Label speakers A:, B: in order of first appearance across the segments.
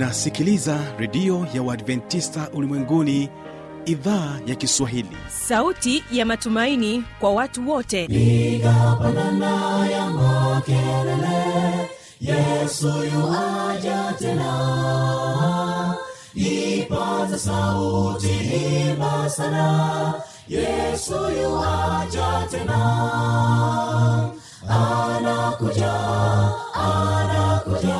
A: unasikiliza redio ya uadventista ulimwenguni idhaa ya kiswahili.
B: Sauti ya matumaini kwa watu wote.
C: Nigapandana ya makelele yesu yuaja tena. Ipaza sauti imba sana yesu yuaja tena. Anakuja anakuja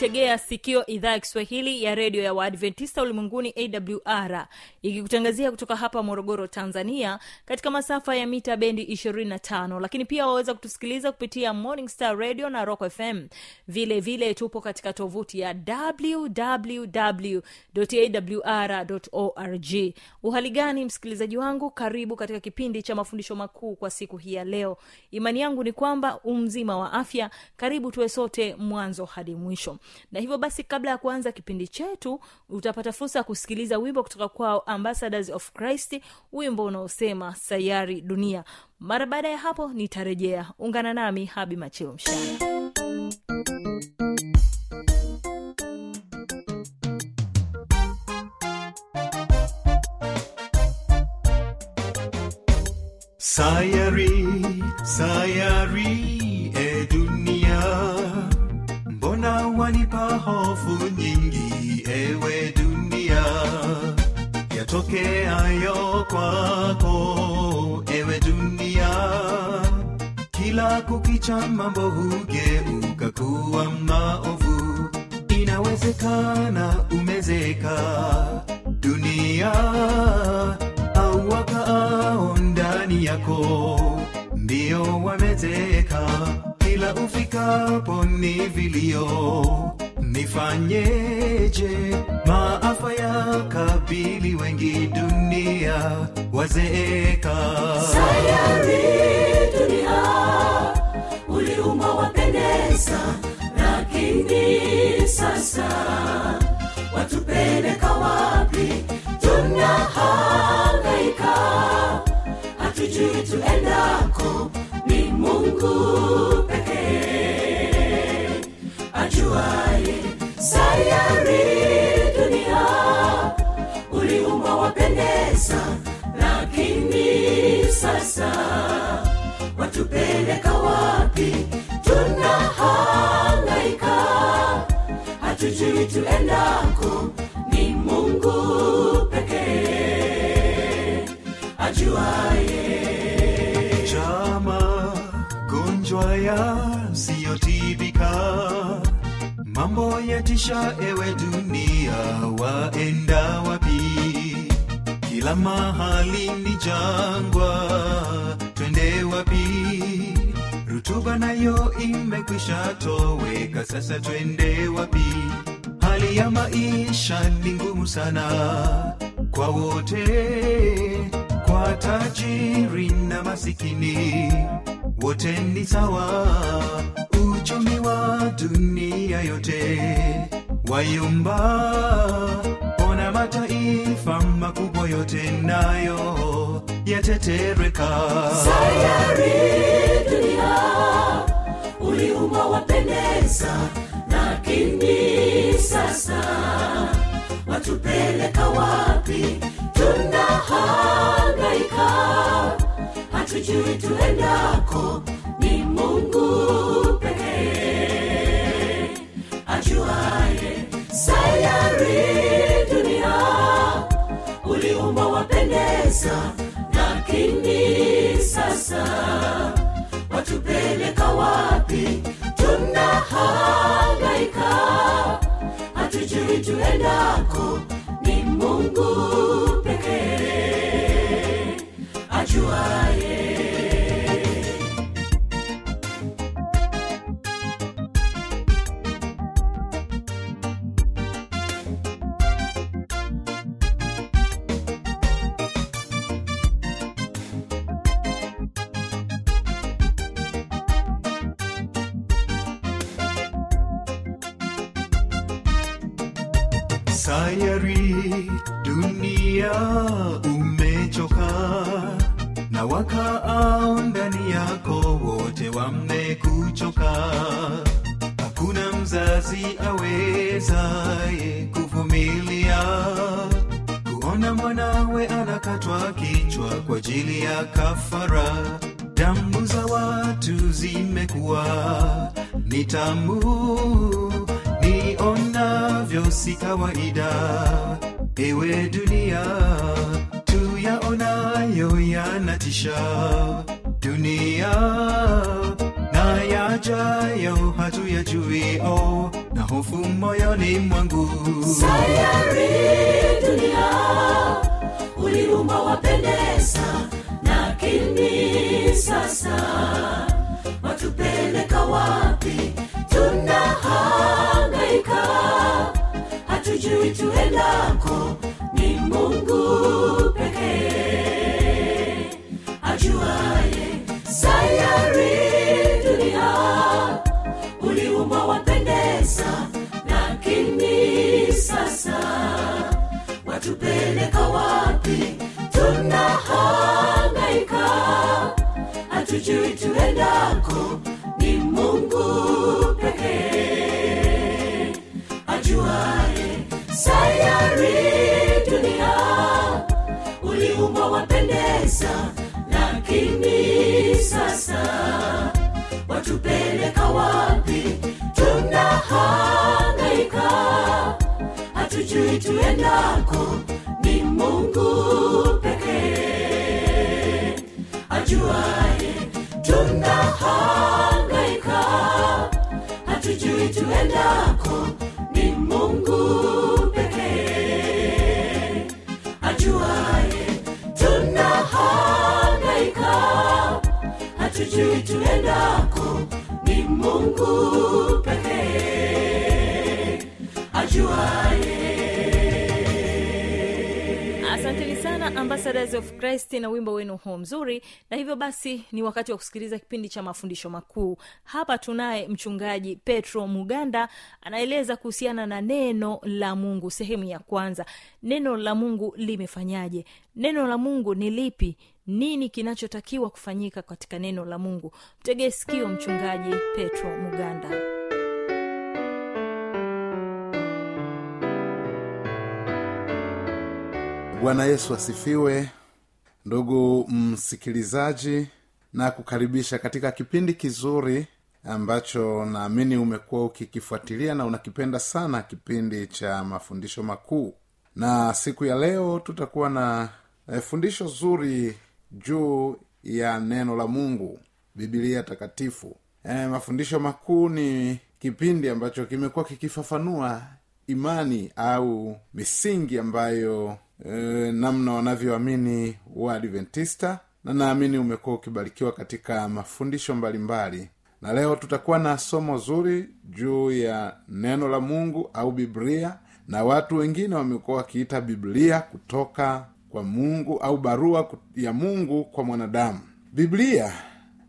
B: unaitegea sikio idhaa ya kiswahili ya redio ya waadventista ulimwenguni awr ikikutangazia kutoka hapa morogoro tanzania katika masafa ya mita bendi 25 lakini pia waweza kutusikiliza kupitia morning star radio na rock fm vile vile tupo katika tovuti ya wwwawr org. Uhali gani msikilizaji wangu? Karibu katika kipindi cha mafundisho makuu kwa siku hii ya leo. Imani yangu ni kwamba umzima wa afya. Karibu tuwe sote mwanzo hadi mwisho na hivyo basi kabla ya kuanza kipindi chetu utapata fursa ya kusikiliza wimbo kutoka kwao ambassadors of christ wimbo unaosema sayari dunia. Mara baada ya hapo nitarejea. Ungana nami habi macheo mshana
D: sayari sayari nyingi ewe dunia. Yatokeayo kwako ewe dunia. Kila kukicha mambo hugeuka kuwa maovu. Inawezekana umezeka. Dunia au wakaao ndani yako ndio wamezeka. Kila ufikapo ni vilio nifanyeje? Maafa ya kabili wengi dunia wazeeka.
C: Sayari dunia uliumba wapendeza lakini sasa watupeleka wapi? Tunahangaika hatujui tuendako ni mungu pekee. Ajuaye sayari dunia. Uliumba wapendeza lakini sasa watupeleka wapi? Tunahangaika. Hatujui tuendako ni mungu pekee. Ajuaye.
D: Chama gonjwa yasiyotibika mambo yatisha ewe dunia waenda wapi? Kila mahali ni jangwa twende wapi? Rutuba nayo imekwisha toweka sasa twende wapi? Hali ya maisha ni ngumu sana kwa wote kwa tajiri na masikini. Wote ni sawa uchumi wa dunia yote. Wayumba ona mataifa makubwa yote nayo yatetereka.
C: Sayari dunia uliumba wapendeza lakini sasa. Watupeleka wapi? Tunahangaika. Hatujui tuendako ni mungu
D: na wakaao ndani yako wote wamekuchoka. Hakuna mzazi awezaye kuvumilia. Kuona mwanawe anakatwa kichwa kwa ajili ya kafara. Damu za watu zimekuwa ni tamu. Nionavyo si kawaida. Ewe dunia tuyaonayo yanatisha. Dunia na yajayo hatuyajui oh, na hofu moyoni mwangu.
C: Sayari dunia uliumba wapendeza lakini sasa watupeleka wapi? Tunahangaika hatujui tuendako ni mungu hatujui tuendako ni mungu pekee. Ajuaye sayari dunia. Uliumba wapendeza lakini sasa watupeleka wapi? Tunahangaika. Hatujui tuendako ni mungu pekee. Ajuaye tuendako ni mungu pekee ajuaye.
B: Asanteni sana ambassadors of christ na wimbo wenu huo mzuri. Na hivyo basi ni wakati wa kusikiliza kipindi cha mafundisho makuu. Hapa tunaye mchungaji petro muganda anaeleza kuhusiana na neno la mungu sehemu ya kwanza. Neno la mungu limefanyaje? Neno la mungu ni lipi nini kinachotakiwa kufanyika katika neno la mungu. Mtegee sikio mchungaji petro muganda.
E: Bwana yesu asifiwe ndugu msikilizaji na kukaribisha katika kipindi kizuri ambacho naamini umekuwa ukikifuatilia na unakipenda sana kipindi cha mafundisho makuu. Na siku ya leo tutakuwa na eh, fundisho zuri juu ya neno la mungu bibilia takatifu. E, mafundisho makuu ni kipindi ambacho kimekuwa kikifafanua imani au misingi ambayo e, namna wanavyoamini waadventista na naamini umekuwa ukibarikiwa katika mafundisho mbalimbali. Na leo tutakuwa na somo zuri juu ya neno la mungu au biblia na watu wengine wamekuwa wakiita biblia kutoka kwa mungu au barua ya mungu kwa mwanadamu. Biblia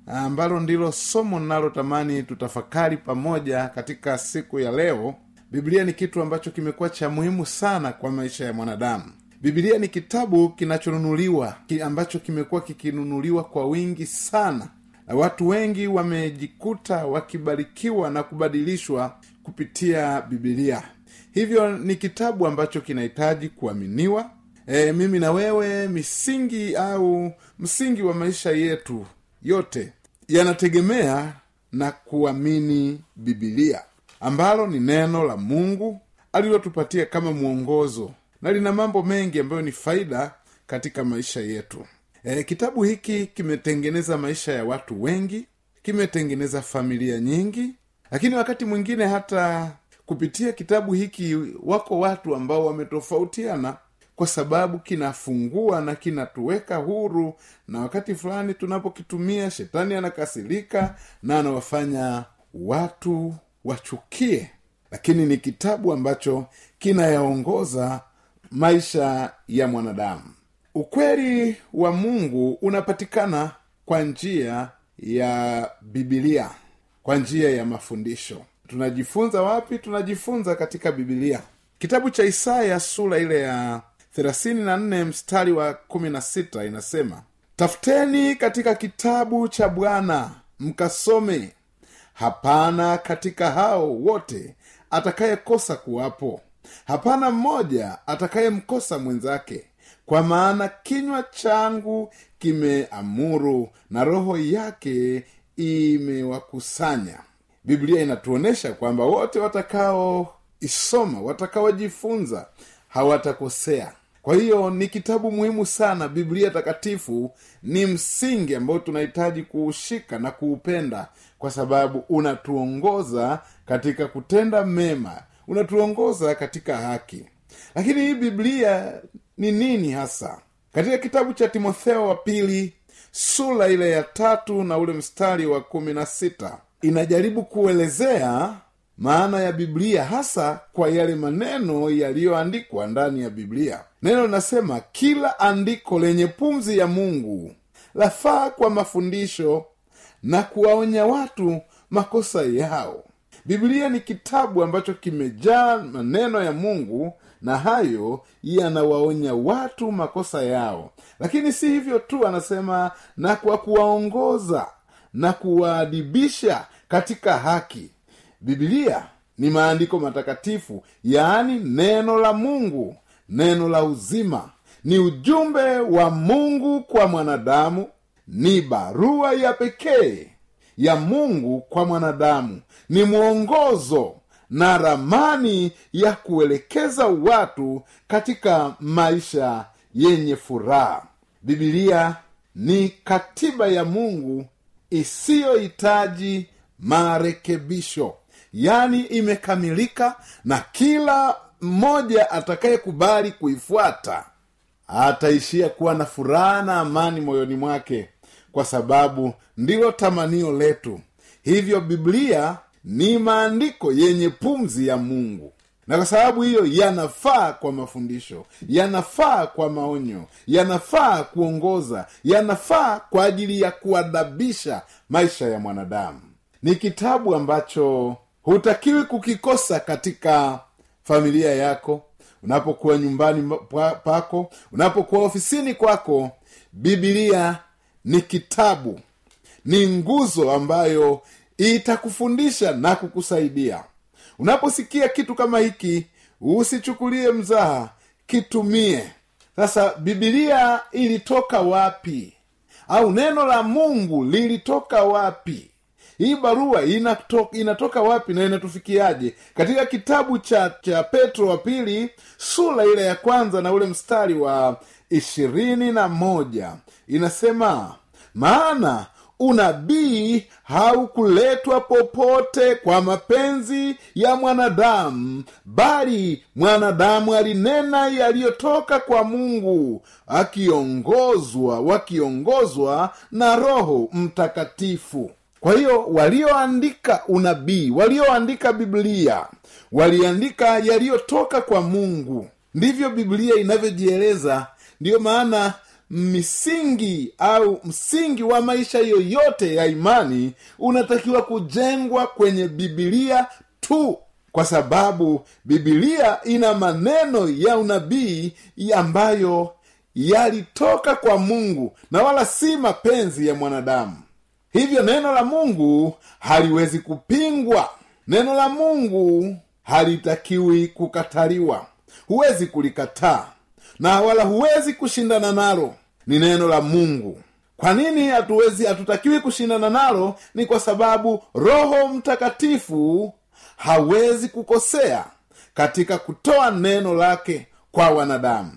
E: ambalo ndilo somo linalotamani tutafakari pamoja katika siku ya leo biblia ni kitu ambacho kimekuwa cha muhimu sana kwa maisha ya mwanadamu. Biblia ni kitabu kinachonunuliwa ki ambacho kimekuwa kikinunuliwa kwa wingi sana. Na watu wengi wamejikuta wakibarikiwa na kubadilishwa kupitia bibilia hivyo ni kitabu ambacho kinahitaji kuaminiwa e, mimi na wewe misingi au msingi wa maisha yetu yote yanategemea na kuamini bibilia ambalo ni neno la mungu alilotupatia kama mwongozo na lina mambo mengi ambayo ni faida katika maisha yetu. E, kitabu hiki kimetengeneza maisha ya watu wengi kimetengeneza familia nyingi lakini wakati mwingine hata kupitia kitabu hiki wako watu ambao wametofautiana kwa sababu kinafungua na kinatuweka huru na wakati fulani tunapokitumia shetani anakasirika na anawafanya watu wachukie. Lakini ni kitabu ambacho kinayaongoza maisha ya mwanadamu. Ukweli wa mungu unapatikana kwa njia ya bibilia kwa njia ya mafundisho. Tunajifunza wapi? Tunajifunza katika bibilia kitabu cha isaya sura ile ya 34 mstari wa 16 inasema tafuteni katika kitabu cha bwana mkasome. Hapana katika hao wote atakayekosa kuwapo. Hapana mmoja atakayemkosa mwenzake. Kwa maana kinywa changu kimeamuru na roho yake imewakusanya. Biblia inatuonyesha kwamba wote watakaoisoma watakaojifunza hawatakosea kwa hiyo ni kitabu muhimu sana biblia takatifu ni msingi ambao tunahitaji kuushika na kuupenda kwa sababu unatuongoza katika kutenda mema unatuongoza katika haki. Lakini hii biblia ni nini hasa? Katika kitabu cha timotheo wa pili sura ile ya tatu na ule mstari wa kumi na sita inajaribu kuelezea maana ya biblia hasa kwa yale maneno yaliyoandikwa ndani ya biblia. Neno linasema kila andiko lenye pumzi ya mungu lafaa kwa mafundisho na kuwaonya watu makosa yao. Biblia ni kitabu ambacho kimejaa maneno ya mungu na hayo yanawaonya watu makosa yao. Lakini si hivyo tu anasema na kwa kuwaongoza na kuwaadibisha katika haki bibilia ni maandiko matakatifu yaani neno la mungu neno la uzima. Ni ujumbe wa mungu kwa mwanadamu ni barua ya pekee ya mungu kwa mwanadamu ni mwongozo na ramani ya kuelekeza watu katika maisha yenye furaha. Bibilia ni katiba ya mungu isiyohitaji marekebisho yani imekamilika na kila mmoja atakayekubali kuifuata ataishia kuwa na furaha na amani moyoni mwake kwa sababu ndilo tamanio letu. Hivyo biblia ni maandiko yenye pumzi ya mungu na kwa sababu hiyo yanafaa kwa mafundisho yanafaa kwa maonyo yanafaa kuongoza yanafaa kwa ajili ya kuadabisha maisha ya mwanadamu. Ni kitabu ambacho hutakiwi kukikosa katika familia yako unapokuwa nyumbani pako unapokuwa ofisini kwako bibilia ni kitabu ni nguzo ambayo itakufundisha na kukusaidia. Unaposikia kitu kama hiki usichukulie mzaha kitumie. Sasa bibilia ilitoka wapi? Au neno la mungu lilitoka wapi hii barua inatoka, inatoka wapi na inatufikiaje? Katika kitabu cha cha petro wa pili sura ile ya kwanza na ule mstari wa ishirini na moja inasema maana unabii haukuletwa popote kwa mapenzi ya mwanadamu bali mwanadamu alinena yaliyotoka kwa mungu akiongozwa wakiongozwa na roho mtakatifu kwa hiyo walioandika unabii walioandika biblia waliandika yaliyotoka kwa mungu. Ndivyo biblia inavyojieleza. Ndiyo maana misingi au msingi wa maisha yoyote ya imani unatakiwa kujengwa kwenye bibilia tu kwa sababu bibilia ina maneno ya unabii ambayo yalitoka kwa mungu na wala si mapenzi ya mwanadamu hivyo neno la mungu haliwezi kupingwa. Neno la mungu halitakiwi kukataliwa. Huwezi kulikataa na wala huwezi kushindana nalo. Ni neno la mungu. Kwa nini hatuwezi hatutakiwi kushindana nalo? Ni kwa sababu roho mtakatifu hawezi kukosea katika kutoa neno lake kwa wanadamu.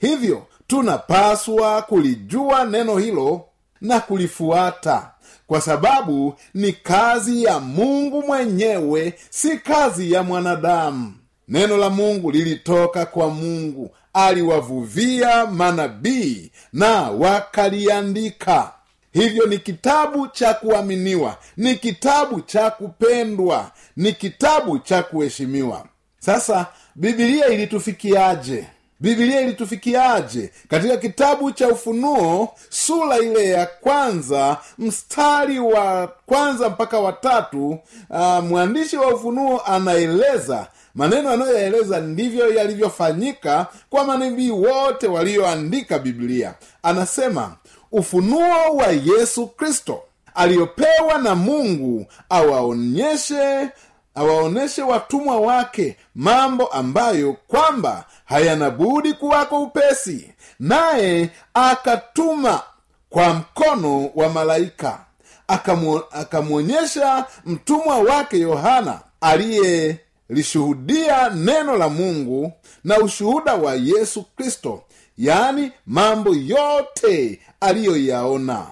E: Hivyo tunapaswa kulijua neno hilo na kulifuata kwa sababu ni kazi ya mungu mwenyewe si kazi ya mwanadamu. Neno la mungu lilitoka kwa mungu aliwavuvia manabii na wakaliandika. Hivyo ni kitabu cha kuaminiwa ni kitabu cha kupendwa ni kitabu cha kuheshimiwa. Sasa bibilia ilitufikiaje bibilia ilitufikiaje? Katika kitabu cha ufunuo sura ile ya kwanza mstari wa kwanza mpaka watatu uh, mwandishi wa ufunuo anaeleza maneno anayoyaeleza ndivyo yalivyofanyika kwa manabii wote walioandika bibilia anasema ufunuo wa yesu kristo aliyopewa na mungu awaonyeshe awaonyeshe watumwa wake mambo ambayo kwamba hayana budi kuwako upesi. Naye akatuma kwa mkono wa malaika akamwonyesha mtumwa wake yohana aliyelishuhudia neno la mungu na ushuhuda wa yesu kristo yaani mambo yote aliyoyaona.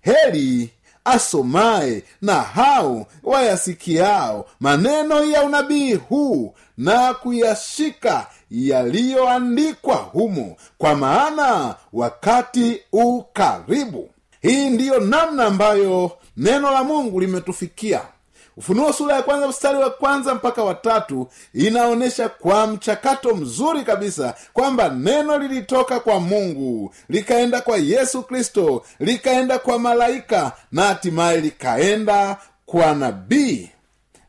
E: Heri asomaye na hao wayasikiao maneno ya unabii huu na kuyashika yaliyoandikwa humo kwa maana wakati ukaribu karibu. Hii ndiyo namna ambayo neno la mungu limetufikia ufunuo sura ya kwanza mstari wa kwanza mpaka watatu inaonyesha kwa mchakato mzuri kabisa kwamba neno lilitoka kwa mungu likaenda kwa yesu kristo likaenda kwa malaika na hatimaye likaenda kwa nabii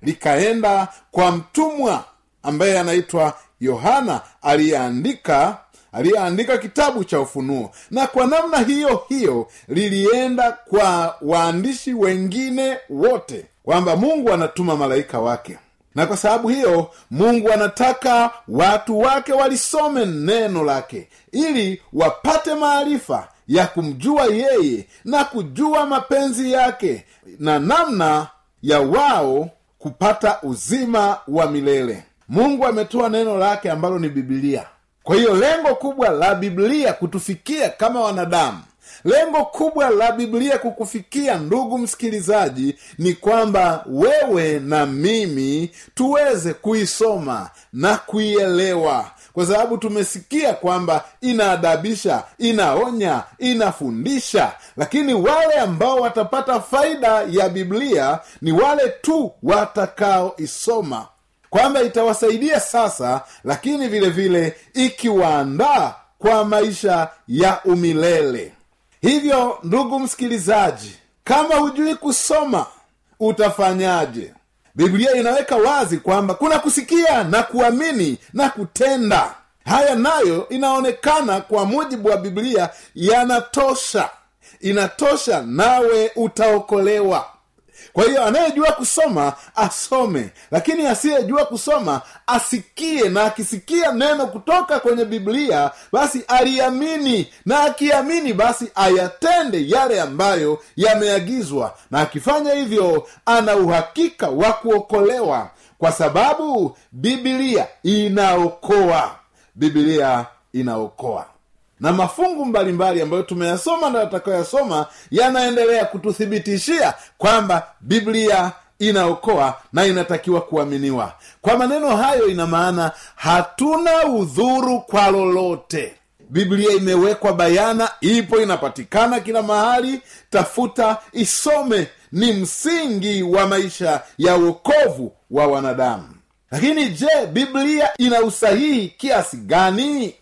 E: likaenda kwa mtumwa ambaye anaitwa yohana aliyeandika aliyeandika kitabu cha ufunuo. Na kwa namna hiyo hiyo lilienda kwa waandishi wengine wote kwamba mungu anatuma malaika wake. Na kwa sababu hiyo mungu anataka watu wake walisome neno lake ili wapate maarifa ya kumjua yeye na kujua mapenzi yake na namna ya wao kupata uzima wa milele. Mungu ametoa neno lake ambalo ni bibilia kwa hiyo lengo kubwa la biblia kutufikia kama wanadamu lengo kubwa la biblia kukufikia ndugu msikilizaji ni kwamba wewe na mimi tuweze kuisoma na kuielewa. Kwa sababu tumesikia kwamba inaadabisha inaonya inafundisha. Lakini wale ambao watapata faida ya biblia ni wale tu watakaoisoma. Kwamba itawasaidia sasa lakini vile vile ikiwaandaa kwa maisha ya umilele hivyo ndugu msikilizaji kama hujui kusoma utafanyaje? Biblia inaweka wazi kwamba kuna kusikia na kuamini na kutenda. Haya nayo inaonekana kwa mujibu wa biblia yanatosha. Inatosha nawe utaokolewa kwa hiyo anayejua kusoma asome. Lakini asiyejua kusoma asikie. Na akisikia neno kutoka kwenye biblia basi aliamini. Na akiamini basi ayatende yale ambayo yameagizwa. Na akifanya hivyo ana uhakika wa kuokolewa. Kwa sababu bibilia inaokoa. Biblia inaokoa na mafungu mbalimbali ambayo tumeyasoma na atakayoyasoma yanaendelea kututhibitishia kwamba biblia inaokoa na inatakiwa kuaminiwa. Kwa maneno hayo ina maana hatuna udhuru kwa lolote. Biblia imewekwa bayana ipo inapatikana kila mahali. Tafuta isome ni msingi wa maisha ya uokovu wa wanadamu. Lakini je biblia ina usahihi kiasi gani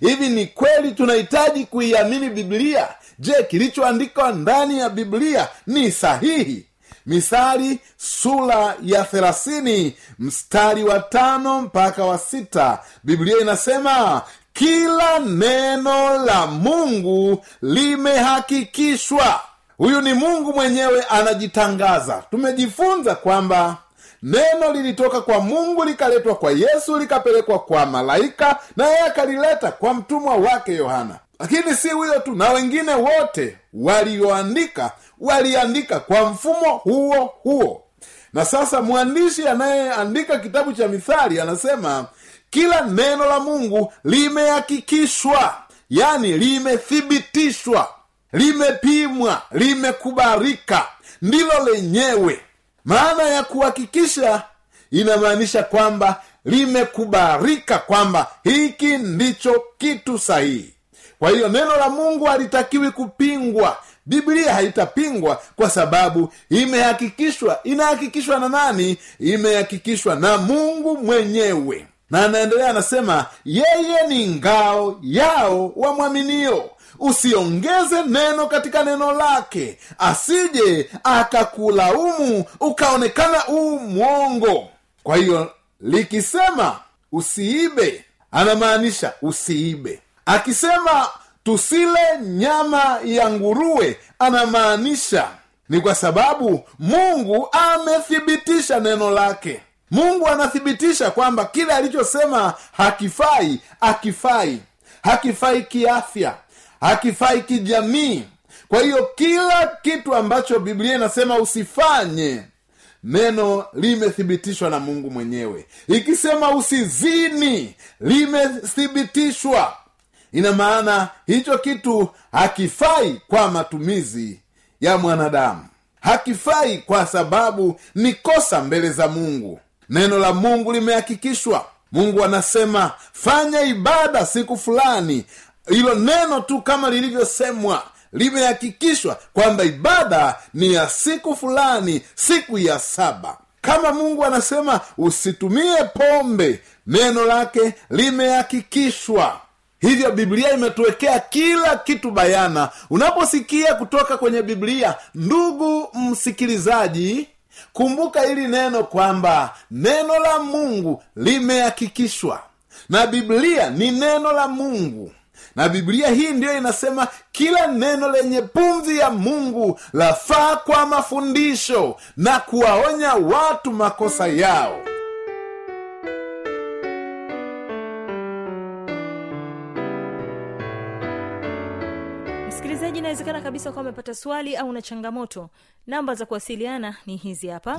E: hivi ni kweli tunahitaji kuiamini biblia? Je kilichoandikwa ndani ya biblia ni sahihi? Misali sura ya thelathini mstari wa tano mpaka wa sita. Biblia inasema kila neno la mungu limehakikishwa. Huyu ni mungu mwenyewe anajitangaza. Tumejifunza kwamba neno lilitoka kwa mungu likaletwa kwa yesu likapelekwa kwa malaika na yeye akalileta kwa mtumwa wake yohana. Lakini si huyo tu na wengine wote walioandika waliandika kwa mfumo huo huo. Na sasa mwandishi anayeandika kitabu cha mithali anasema kila neno la mungu limehakikishwa yani limethibitishwa limepimwa limekubalika. Ndilo lenyewe maana ya kuhakikisha inamaanisha kwamba limekubarika kwamba hiki ndicho kitu sahihi. Kwa hiyo neno la mungu halitakiwi kupingwa. Biblia haitapingwa kwa sababu imehakikishwa. Inahakikishwa na nani? Imehakikishwa na mungu mwenyewe. Na anaendelea anasema yeye ni ngao yao wamwaminio usiongeze neno katika neno lake asije akakulaumu ukaonekana uu mwongo kwa hiyo likisema usiibe anamaanisha usiibe. Akisema tusile nyama ya nguruwe anamaanisha ni kwa sababu mungu amethibitisha neno lake. Mungu anathibitisha kwamba kile alichosema hakifai akifai. Hakifai kiafya hakifai kijamii. Kwa hiyo kila kitu ambacho biblia inasema usifanye neno limethibitishwa na mungu mwenyewe. Ikisema usizini limethibitishwa. Ina maana hicho kitu hakifai kwa matumizi ya mwanadamu. Hakifai kwa sababu ni kosa mbele za mungu. Neno la mungu limehakikishwa. Mungu anasema fanya ibada siku fulani hilo neno tu kama lilivyosemwa limehakikishwa kwamba ibada ni ya siku fulani siku ya saba. Kama mungu anasema usitumie pombe neno lake limehakikishwa. Hivyo biblia imetuwekea kila kitu bayana. Unaposikia kutoka kwenye biblia ndugu msikilizaji kumbuka hili neno kwamba neno la mungu limehakikishwa. Na biblia ni neno la mungu na biblia hii ndiyo inasema kila neno lenye pumzi ya mungu lafaa kwa mafundisho na kuwaonya watu makosa yao.
B: Msikilizaji inawezekana kabisa kuwa amepata swali au na changamoto. Namba za kuwasiliana ni hizi hapa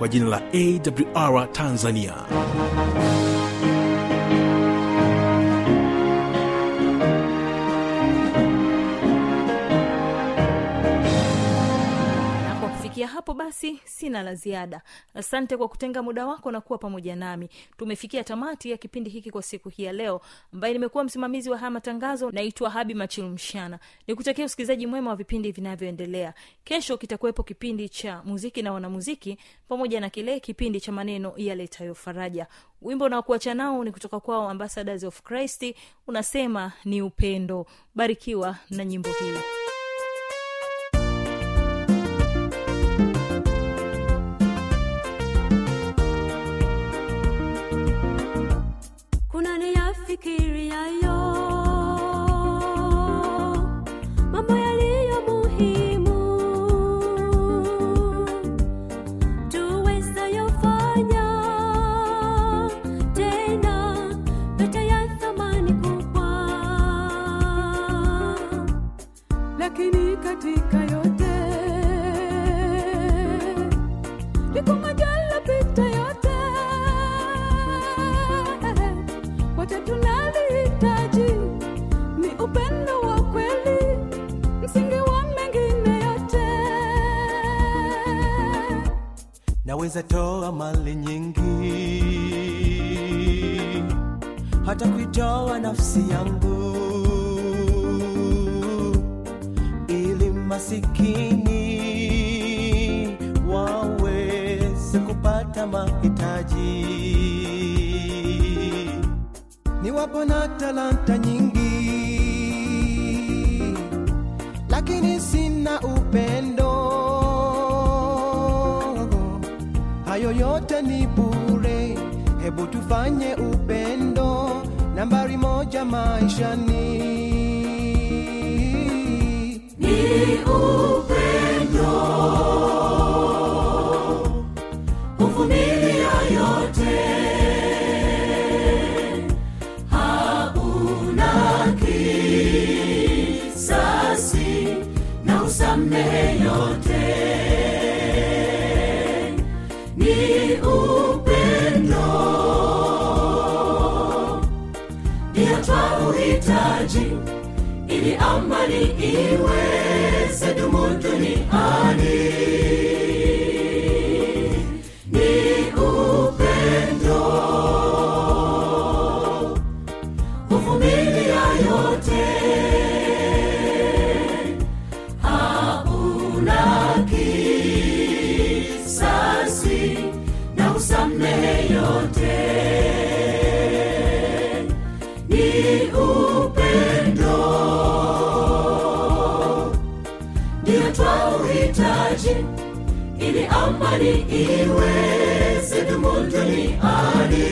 A: kwa jina la awr tanzania
B: hapo basi sina la ziada. Asante kwa kutenga muda wako na kuwa pamoja nami. Tumefikia tamati ya kipindi hiki kwa siku hii ya leo ambaye nimekuwa msimamizi wa haya matangazo naitwa habi machilumshana nikutakia usikilizaji mwema wa vipindi vinavyoendelea. Kesho kitakuwepo kipindi cha muziki na wanamuziki pamoja na kile kipindi cha maneno yaletayo faraja. Wimbo unaokuacha nao ni kutoka kwao ambassadors of christ unasema ni upendo. Barikiwa na nyimbo hii
F: naweza toa mali nyingi. Hata kuitoa nafsi yangu. Ili masikini waweze kupata mahitaji. Niwapo na talanta nyingi lakini sina upendo hayo yote ni bure. Hebu tufanye upendo. Nambari moja maishani.
G: Ni upendo. Uvumilia yote. Hauna kisasi na usamehe yote twauhitaji ili amani iweze dumu duniani iweze dumu duniani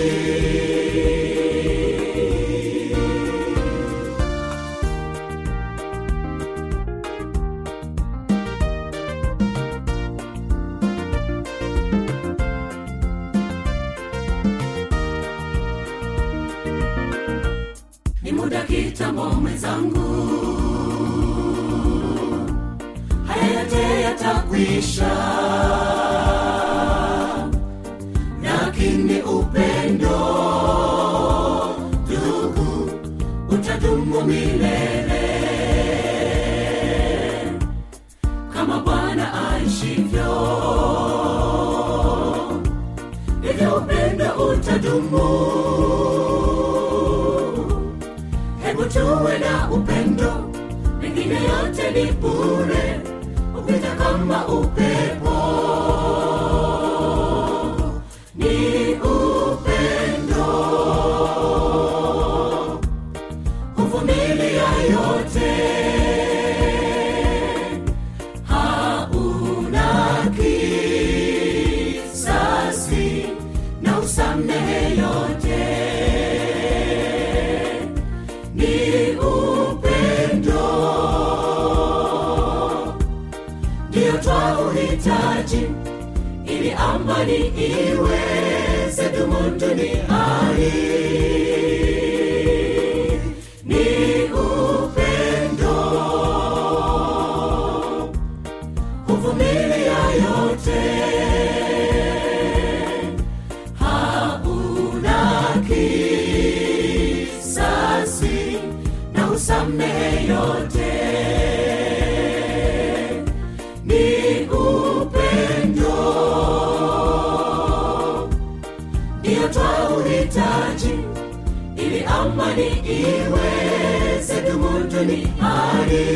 G: na usamehe yote. Ni upendo ndio twauhitaji ili amani iweze dumu duniani